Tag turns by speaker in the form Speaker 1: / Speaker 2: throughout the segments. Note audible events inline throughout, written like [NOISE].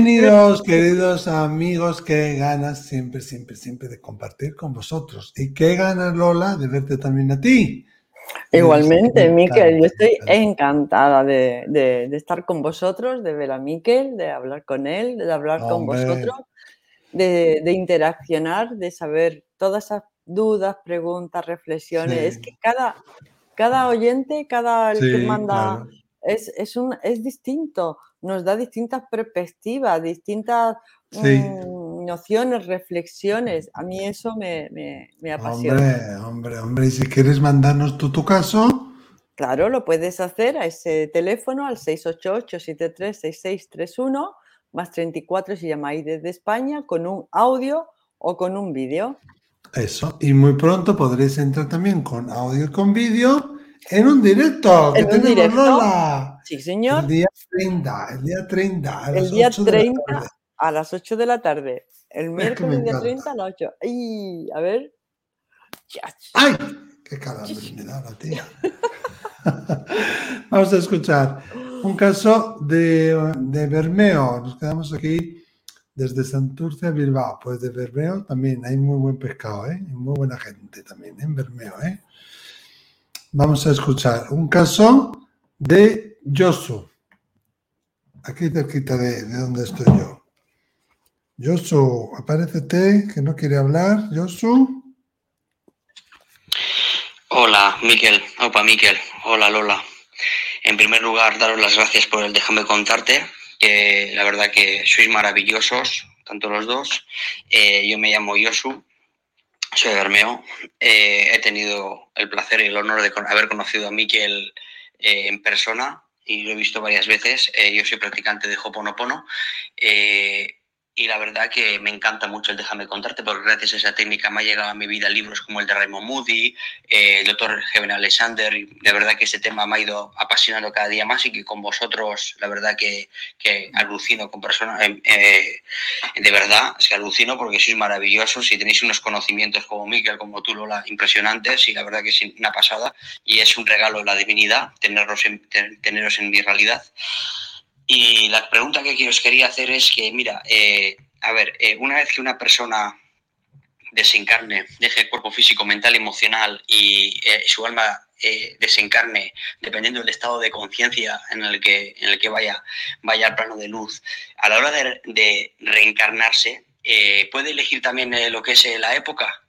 Speaker 1: Bienvenidos, queridos amigos. Qué ganas siempre, siempre, siempre de compartir con vosotros. Y qué ganas, Lola, de verte también a ti.
Speaker 2: Igualmente, Miquel, yo estoy encantada de, estar con vosotros, de ver a Miquel, de hablar con él, de hablar con vosotros, de, interaccionar, de saber todas esas dudas, preguntas, reflexiones. Es que cada, cada oyente, cada el que manda es, un, es distinto, nos da distintas perspectivas, distintas mm, nociones, reflexiones. A mí eso me, me, apasiona.
Speaker 1: Hombre, hombre, hombre, y si quieres mandarnos tú tu caso.
Speaker 2: Claro, lo puedes hacer a ese teléfono al 688-736631 más 34 si llamáis desde España con un audio o con un vídeo.
Speaker 1: Eso, y muy pronto podréis entrar también con audio y con vídeo en un directo.
Speaker 2: En un directo. Sí, señor.
Speaker 1: El día 30, el día 30.
Speaker 2: A el día 30 a las 8 de la tarde. El miércoles día 30 a las 8. Y a ver.
Speaker 1: ¡Ay! ¡Qué calambre me da la tía! [LAUGHS] Vamos a escuchar un caso de, de Bermeo. Nos quedamos aquí desde Santurce a Bilbao. Pues de Bermeo también hay muy buen pescado, ¿eh? Y muy buena gente también en Bermeo, ¿eh? Vamos a escuchar un caso de Josu. Aquí cerquita de, de donde estoy yo. Josu, apárecete, que no quiere hablar. Josu.
Speaker 3: Hola, Miquel. Opa, Miquel. Hola, Lola. En primer lugar, daros las gracias por el déjame contarte, que la verdad que sois maravillosos, tanto los dos. Eh, yo me llamo Josu soy Bermeo. Eh, he tenido el placer y el honor de haber conocido a Miquel eh, en persona y lo he visto varias veces. Eh, yo soy practicante de Hoponopono y la verdad que me encanta mucho el Déjame contarte, porque gracias a esa técnica me ha llegado a mi vida libros como el de Raymond Moody, eh, el doctor Kevin Alexander, y de verdad que ese tema me ha ido apasionando cada día más y que con vosotros, la verdad que, que alucino con personas, eh, eh, de verdad, es que alucino porque sois maravillosos y tenéis unos conocimientos como Miguel, como tú, Lola, impresionantes y la verdad que es una pasada y es un regalo de la divinidad tenerlos teneros en mi realidad. Y la pregunta que os quería hacer es que, mira, eh, a ver, eh, una vez que una persona desencarne, deje el cuerpo físico, mental, emocional y eh, su alma desencarne, dependiendo del estado de conciencia en el que, en el que vaya, vaya al plano de luz, a la hora de, reencarnarse, puede elegir también lo que es la época.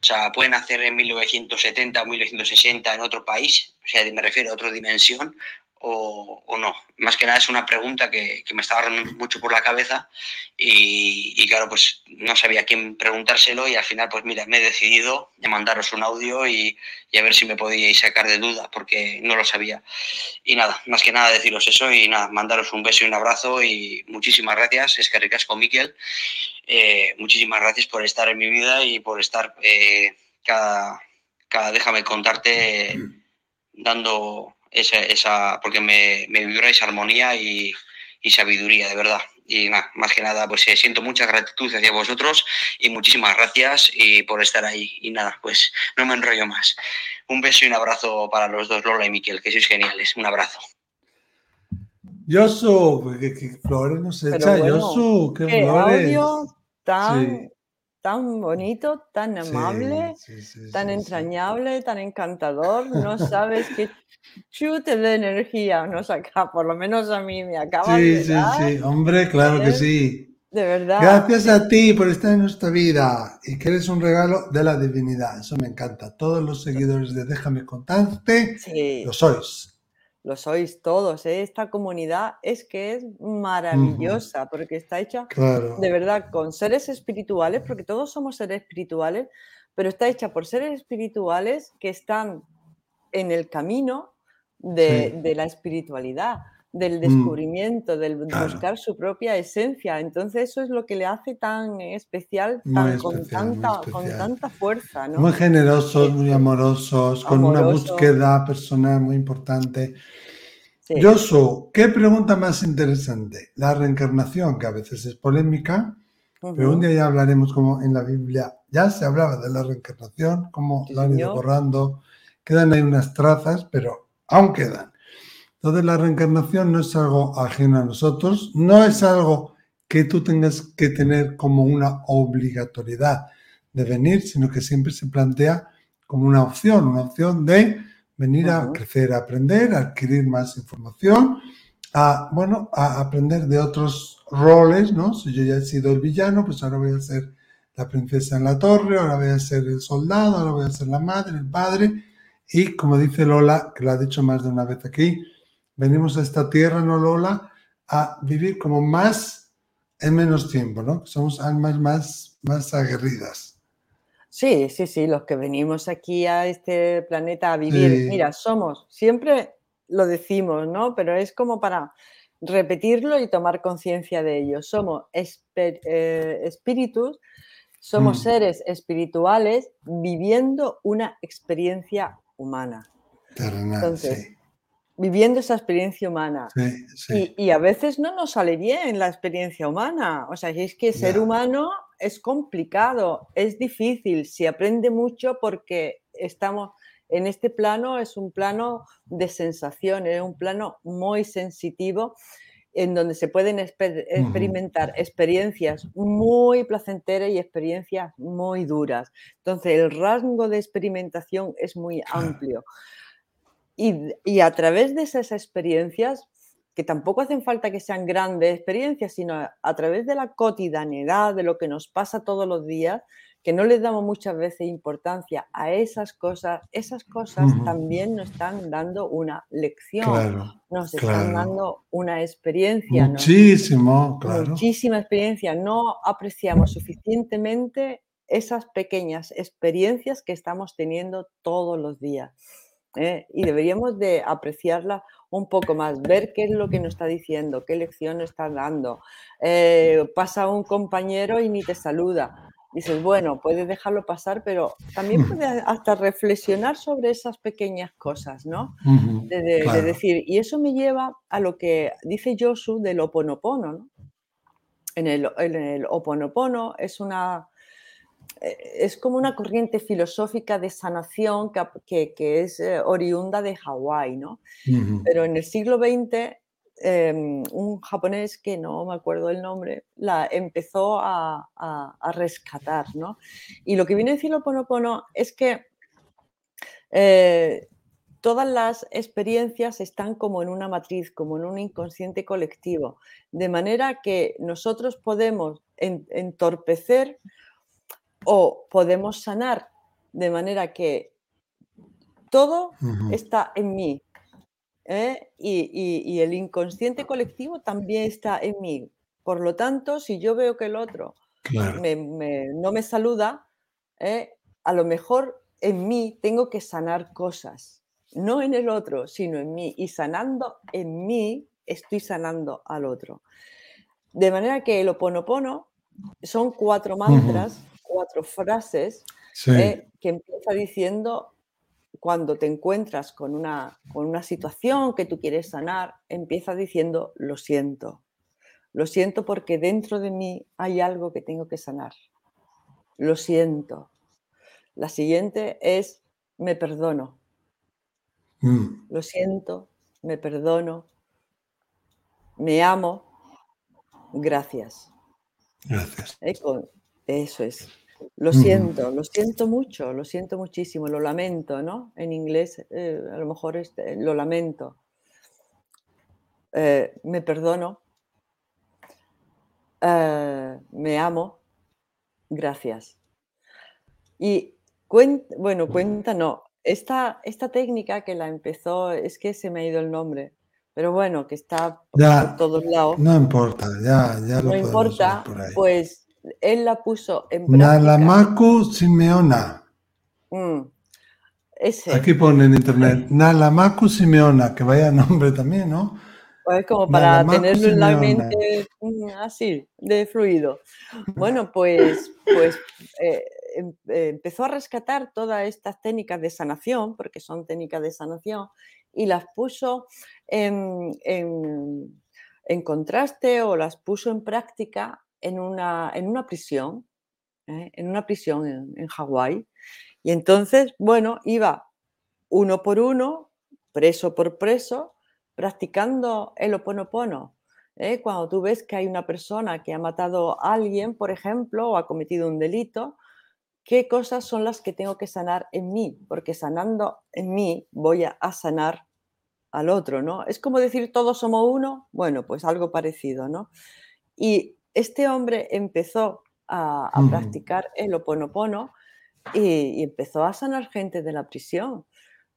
Speaker 3: O sea, pueden hacer en 1970 o 1960 en otro país, o sea, me refiero a otra dimensión, o, no. Más que nada es una pregunta que, me estaba dando mucho por la cabeza y, claro, pues no sabía a quién preguntárselo y al final, pues mira, me he decidido de mandaros un audio y, a ver si me podíais sacar de duda porque no lo sabía. Y nada, más que nada deciros eso y nada, mandaros un beso y un abrazo y muchísimas gracias, es que ricasco Miquel. Eh, muchísimas gracias por estar en mi vida y por estar eh, cada, cada, déjame contarte, dando esa, esa porque me, me vibráis armonía y, y, sabiduría, de verdad. Y nada, más que nada, pues eh, siento mucha gratitud hacia vosotros y muchísimas gracias y por estar ahí. Y nada, pues no me enrollo más. Un beso y un abrazo para los dos, Lola y Miquel, que sois geniales. Un abrazo.
Speaker 1: Yosu, qué, flores nos echa, Yosu, qué, flores.
Speaker 2: tan tan bonito, tan amable, tan entrañable, tan encantador. No sabes qué chute de energía nos acaba, por lo menos a mí me acaba
Speaker 1: de Sí, sí, sí, hombre, claro que sí.
Speaker 2: De verdad.
Speaker 1: Gracias a ti por estar en nuestra vida y que eres un regalo de la divinidad. Eso me encanta. Todos los seguidores de Déjame contarte lo sois
Speaker 2: lo sois todos, ¿eh? esta comunidad es que es maravillosa porque está hecha de verdad con seres espirituales, porque todos somos seres espirituales, pero está hecha por seres espirituales que están en el camino de la espiritualidad del mm. descubrimiento, del buscar su propia esencia. Entonces eso es lo que le hace tan especial, con, tanta, con tanta fuerza.
Speaker 1: Muy generosos, muy amorosos, con una búsqueda personal muy importante. Sí. ¿qué pregunta más interesante? La reencarnación, que a veces es polémica, pero un día ya hablaremos como en la Biblia ya se hablaba de la reencarnación, cómo la han ido borrando, quedan ahí unas trazas, pero aún quedan. Entonces la reencarnación no es algo ajeno a nosotros, no es algo que tú tengas que tener como una obligatoriedad de venir, sino que siempre se plantea como una opción, una opción de venir a crecer, a aprender, a adquirir más información, a, bueno, a aprender de otros roles, ¿no? Si yo ya he sido el villano, pues ahora voy a ser la princesa en la torre, ahora voy a ser el soldado, ahora voy a ser la madre, el padre. Y como dice Lola, que lo ha dicho más de una vez aquí, venimos a esta tierra, ¿no, Lola? A vivir como más en menos tiempo, ¿no? Somos almas más, más aguerridas.
Speaker 2: Sí, sí, sí, los que venimos aquí a este planeta a vivir, mira, somos, siempre lo decimos, ¿no? Pero es como para repetirlo y tomar conciencia de ello. Somos eh, espíritus, somos mm. seres espirituales viviendo una experiencia humana. Entonces, viviendo esa experiencia humana. Y, a veces no nos sale bien la experiencia humana. O sea, es que ser humano es complicado, es difícil, se aprende mucho porque estamos en este plano, es un plano de sensaciones, es un plano muy sensitivo en donde se pueden experimentar experiencias muy placenteras y experiencias muy duras. Entonces, el rango de experimentación es muy amplio. Y, a través de esas experiencias, que tampoco hacen falta que sean grandes experiencias, sino a, través de la cotidianidad, de lo que nos pasa todos los días, que no les damos muchas veces importancia a esas cosas, esas cosas también nos están dando una lección, nos están dando una experiencia.
Speaker 1: Muchísimo,
Speaker 2: Muchísima experiencia. No apreciamos suficientemente esas pequeñas experiencias que estamos teniendo todos los días. ¿Eh? y deberíamos de apreciarla un poco más, ver qué es lo que nos está diciendo, qué lección nos está dando. Eh, pasa un compañero y ni te saluda. Dices, bueno, puedes dejarlo pasar, pero también puedes hasta reflexionar sobre esas pequeñas cosas, ¿no? de, decir, y eso me lleva a lo que dice Josu del oponopono, ¿no? En el, en el oponopono es una, es como una corriente filosófica de sanación que, es eh, oriunda de Hawái, ¿no? Pero en el siglo XX, em, un japonés que no me acuerdo el nombre, la empezó a, rescatar, ¿no? Y lo que viene a decir Ponopono es que eh, todas las experiencias están como en una matriz, como en un inconsciente colectivo, de manera que nosotros podemos entorpecer o podemos sanar de manera que todo está en mí. ¿eh? Y, el inconsciente colectivo también está en mí. Por lo tanto, si yo veo que el otro no me saluda, ¿eh? a lo mejor en mí tengo que sanar cosas. No en el otro, sino en mí. Y sanando en mí, estoy sanando al otro. De manera que el oponopono son cuatro mantras cuatro frases eh, que empieza diciendo cuando te encuentras con una, con una situación que tú quieres sanar, empieza diciendo lo siento. Lo siento porque dentro de mí hay algo que tengo que sanar. Lo siento. La siguiente es me perdono. Mm. Lo siento, me perdono, me amo, gracias.
Speaker 1: Gracias.
Speaker 2: Eh, eso es. Lo siento, lo siento mucho, lo siento muchísimo, lo lamento, ¿no? En inglés eh, a lo mejor este, lo lamento. Eh, me perdono, eh, me amo, gracias. Y bueno, cuenta, no, esta, esta técnica que la empezó, es que se me ha ido el nombre, pero bueno, que está por todos lados.
Speaker 1: No importa, ya, ya
Speaker 2: lo No importa, pues él la puso en práctica.
Speaker 1: Nalamaku Simeona. Mm,
Speaker 2: ese.
Speaker 1: Aquí pone en internet, Nalamaku Simeona, que vaya nombre también, ¿no?
Speaker 2: Pues como para tenerlo en la mente mm, así, de fluido. Bueno, pues, pues eh, em, empezó a rescatar todas estas técnicas de sanación, porque son técnicas de sanación, y las puso en, en contraste o las puso en práctica en una, en una prisión, ¿eh? en una prisión en, Hawái. Y entonces, bueno, iba uno por uno, preso por preso, practicando el oponopono. ¿eh? Cuando tú ves que hay una persona que ha matado a alguien, por ejemplo, o ha cometido un delito, ¿qué cosas son las que tengo que sanar en mí? Porque sanando en mí voy a, sanar al otro, ¿no? Es como decir todos somos uno, bueno, pues algo parecido, ¿no? Y este hombre empezó a, practicar el oponopono y, y, empezó a sanar gente de la prisión.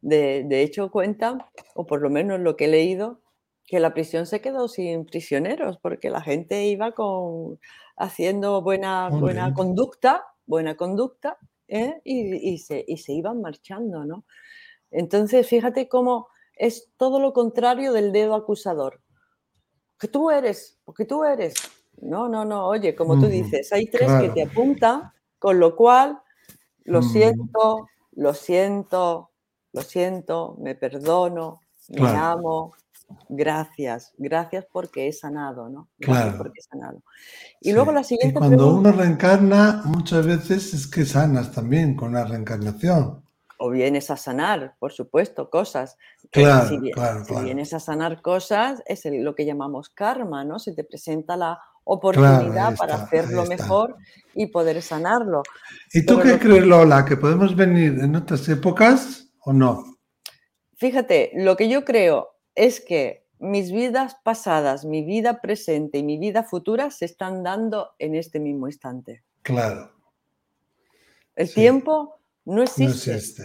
Speaker 2: De, de hecho, cuentan, o por lo menos lo que he leído, que la prisión se quedó sin prisioneros porque la gente iba con, haciendo buena, buena conducta, buena conducta ¿eh? y, se, y, se, iban marchando, ¿no? Entonces, fíjate cómo es todo lo contrario del dedo acusador. Que tú eres, porque tú eres. No, no, no, oye, como tú dices, hay tres que te apuntan, con lo cual, lo siento, lo siento, lo siento, me perdono, me amo, gracias, gracias porque he sanado, ¿no?
Speaker 1: claro.
Speaker 2: Porque he sanado. Y luego la siguiente.
Speaker 1: Y cuando uno reencarna, muchas veces es que sanas también con la reencarnación.
Speaker 2: O vienes a sanar, por supuesto, cosas.
Speaker 1: Claro,
Speaker 2: si,
Speaker 1: claro,
Speaker 2: si vienes a sanar cosas, es lo que llamamos karma, ¿no? Se te presenta la oportunidad para hacerlo mejor y poder sanarlo.
Speaker 1: ¿Y tú qué crees, Lola? ¿Que podemos venir en otras épocas o no?
Speaker 2: Fíjate, lo que yo creo es que mis vidas pasadas, mi vida presente y mi vida futura se están dando en este mismo instante.
Speaker 1: Claro.
Speaker 2: El tiempo no existe.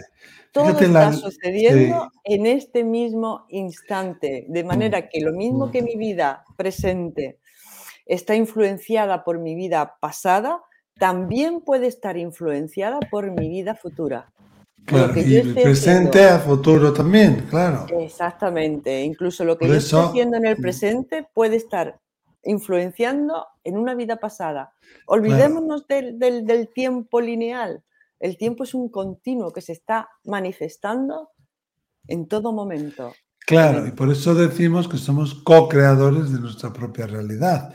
Speaker 2: Todo está sucediendo en este mismo instante, de manera que lo mismo mm. que mi vida presente está influenciada por mi vida pasada, también puede estar influenciada por mi vida futura.
Speaker 1: Claro, y el presente a futuro también, claro.
Speaker 2: Exactamente, incluso lo que yo estoy haciendo en el presente puede estar influenciando en una vida pasada. Olvidémonos del, del, tiempo lineal. El tiempo es un continuo que se está manifestando en todo momento.
Speaker 1: Claro, y por eso decimos que somos co-creadores de nuestra propia realidad,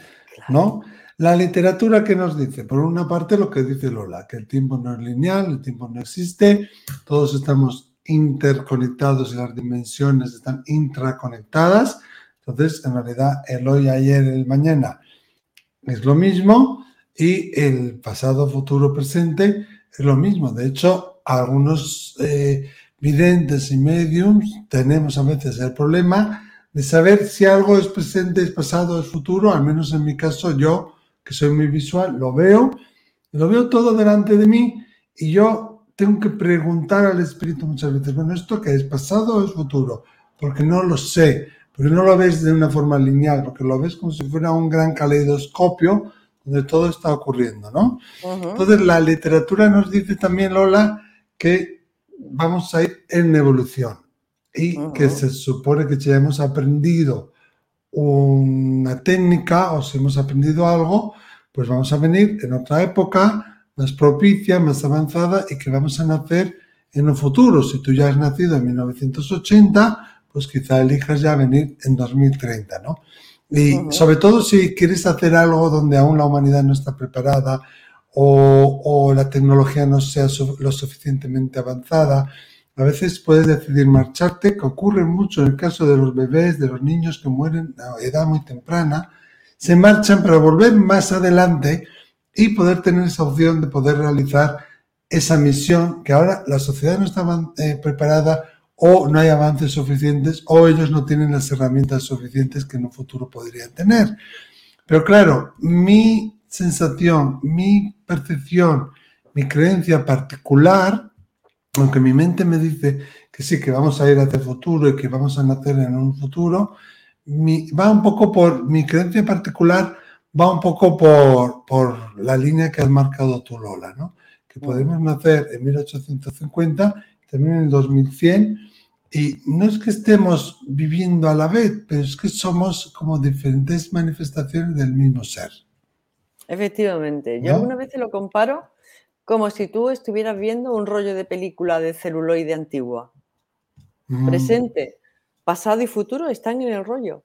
Speaker 1: ¿no? La literatura que nos dice, por una parte lo que dice Lola, que el tiempo no es lineal, el tiempo no existe, todos estamos interconectados y las dimensiones están intraconectadas. Entonces, en realidad, el hoy, ayer, el mañana es lo mismo y el pasado, futuro, presente es lo mismo. De hecho, algunos eh, videntes y mediums tenemos a veces el problema de saber si algo es presente, es pasado, es futuro. Al menos en mi caso, yo que soy muy visual, lo veo, lo veo todo delante de mí y yo tengo que preguntar al espíritu muchas veces, bueno, ¿esto qué es pasado o es futuro? Porque no lo sé, porque no lo ves de una forma lineal, porque lo ves como si fuera un gran caleidoscopio donde todo está ocurriendo, ¿no? Entonces la literatura nos dice también, Lola, que vamos a ir en evolución y que se supone que ya hemos aprendido una técnica o si hemos aprendido algo, pues vamos a venir en otra época más propicia, más avanzada y que vamos a nacer en un futuro. Si tú ya has nacido en 1980, pues quizá elijas ya venir en 2030, ¿no? Y sobre todo si quieres hacer algo donde aún la humanidad no está preparada o, o la tecnología no sea lo suficientemente avanzada, a veces puedes decidir marcharte, que ocurre mucho en el caso de los bebés, de los niños que mueren a edad muy temprana, se marchan para volver más adelante y poder tener esa opción de poder realizar esa misión que ahora la sociedad no está eh, preparada o no hay avances suficientes o ellos no tienen las herramientas suficientes que en un futuro podrían tener. Pero claro, mi sensación, mi percepción, mi creencia particular aunque mi mente me dice que sí, que vamos a ir hacia el futuro y que vamos a nacer en un futuro, va un poco por, mi creencia particular va un poco por, por la línea que has marcado tú, Lola, ¿no? Que podemos nacer en 1850, también en el 2100, y no es que estemos viviendo a la vez, pero es que somos como diferentes manifestaciones del mismo ser.
Speaker 2: Efectivamente, yo alguna vez lo comparo como si tú estuvieras viendo un rollo de película de celuloide antigua. Mm. Presente, pasado y futuro están en el rollo.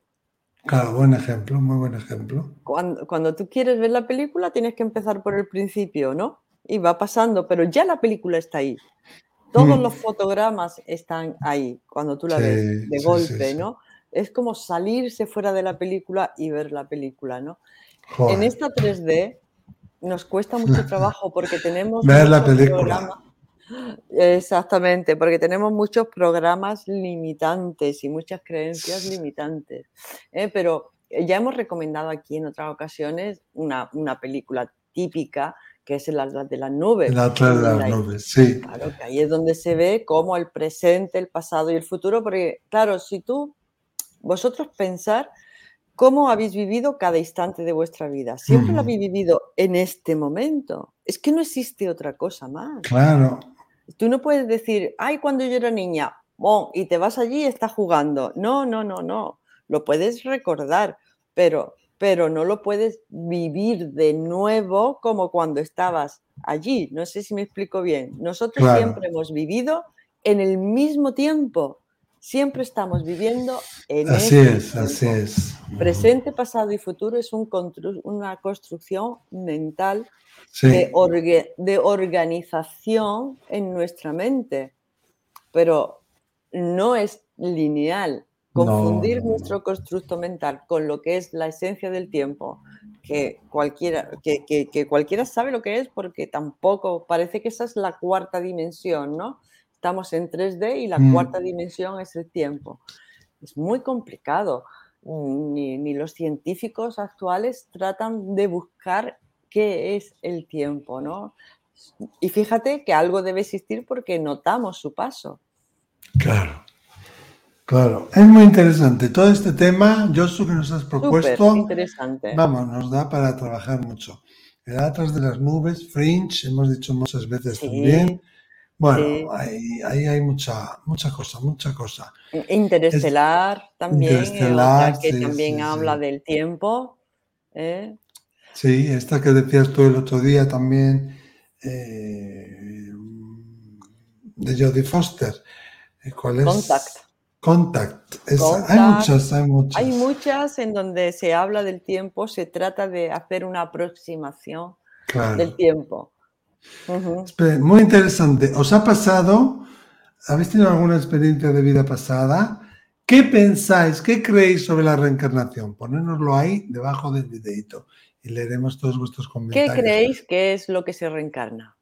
Speaker 1: Claro, buen ejemplo, muy buen ejemplo.
Speaker 2: Cuando, tú quieres ver la película tienes que empezar por el principio, ¿no? Y va pasando, pero ya la película está ahí. Todos mm. los fotogramas están ahí cuando tú la ves de golpe, ¿no? es como salirse fuera de la película y ver la película, ¿no? En esta 3D nos cuesta mucho [LAUGHS] trabajo porque tenemos...
Speaker 1: Ver la película.
Speaker 2: Exactamente, porque tenemos muchos programas limitantes y muchas creencias limitantes. ¿eh? Pero ya hemos recomendado aquí en otras ocasiones una, una película típica que es el Atlas de las Nubes.
Speaker 1: El Atlas de las Nubes, sí.
Speaker 2: Claro, que ahí es donde se ve cómo el presente, el pasado y el futuro, porque claro, si tú, vosotros pensar cómo habéis vivido cada instante de vuestra vida, siempre lo habéis vivido en este momento. Es que no existe otra cosa más.
Speaker 1: Claro.
Speaker 2: Tú no puedes decir, ay, cuando yo era niña, y te vas allí y estás jugando. No, no, no, no. Lo puedes recordar, pero pero no lo puedes vivir de nuevo como cuando estabas allí. No sé si me explico bien. Nosotros siempre hemos vivido en el mismo tiempo. Siempre estamos viviendo en
Speaker 1: así es, así es.
Speaker 2: Presente, pasado y futuro es un una construcción mental de, de organización en nuestra mente, pero no es lineal. Confundir nuestro constructo mental con lo que es la esencia del tiempo, que cualquiera, que, cualquiera sabe lo que es porque tampoco parece que esa es la cuarta dimensión, ¿no? Estamos en 3D y la mm. cuarta dimensión es el tiempo. Es muy complicado. Ni, ni, los científicos actuales tratan de buscar qué es el tiempo, ¿no? Y fíjate que algo debe existir porque notamos su paso.
Speaker 1: Claro. Claro, es muy interesante. Todo este tema, Josu, que nos has propuesto,
Speaker 2: interesante.
Speaker 1: vamos, nos da para trabajar mucho. El Atrás de las Nubes, Fringe, hemos dicho muchas veces también. Bueno, ahí, hay mucha, mucha cosa, mucha cosa.
Speaker 2: Interestelar también, Interestelar, que también habla del tiempo. ¿eh?
Speaker 1: Sí, esta que decías tú el otro día también, eh, de Jodie Foster. ¿Cuál es?
Speaker 2: Contact.
Speaker 1: Contact. Hay muchas, hay muchas.
Speaker 2: Hay muchas en donde se habla del tiempo, se trata de hacer una aproximación del tiempo.
Speaker 1: Muy interesante. ¿Os ha pasado? ¿Habéis tenido alguna experiencia de vida pasada? ¿Qué pensáis, qué creéis sobre la reencarnación? Ponérnoslo ahí debajo del videito y leeremos todos vuestros comentarios.
Speaker 2: ¿Qué creéis que es lo que se reencarna?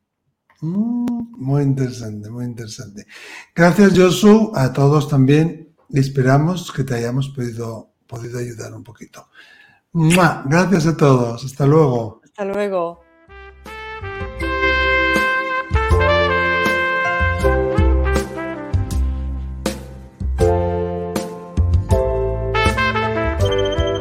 Speaker 1: Mm, muy interesante, muy interesante. Gracias, Josu, a todos también. Esperamos que te hayamos podido, podido ayudar un poquito. Gracias a todos. Hasta luego.
Speaker 2: Hasta luego.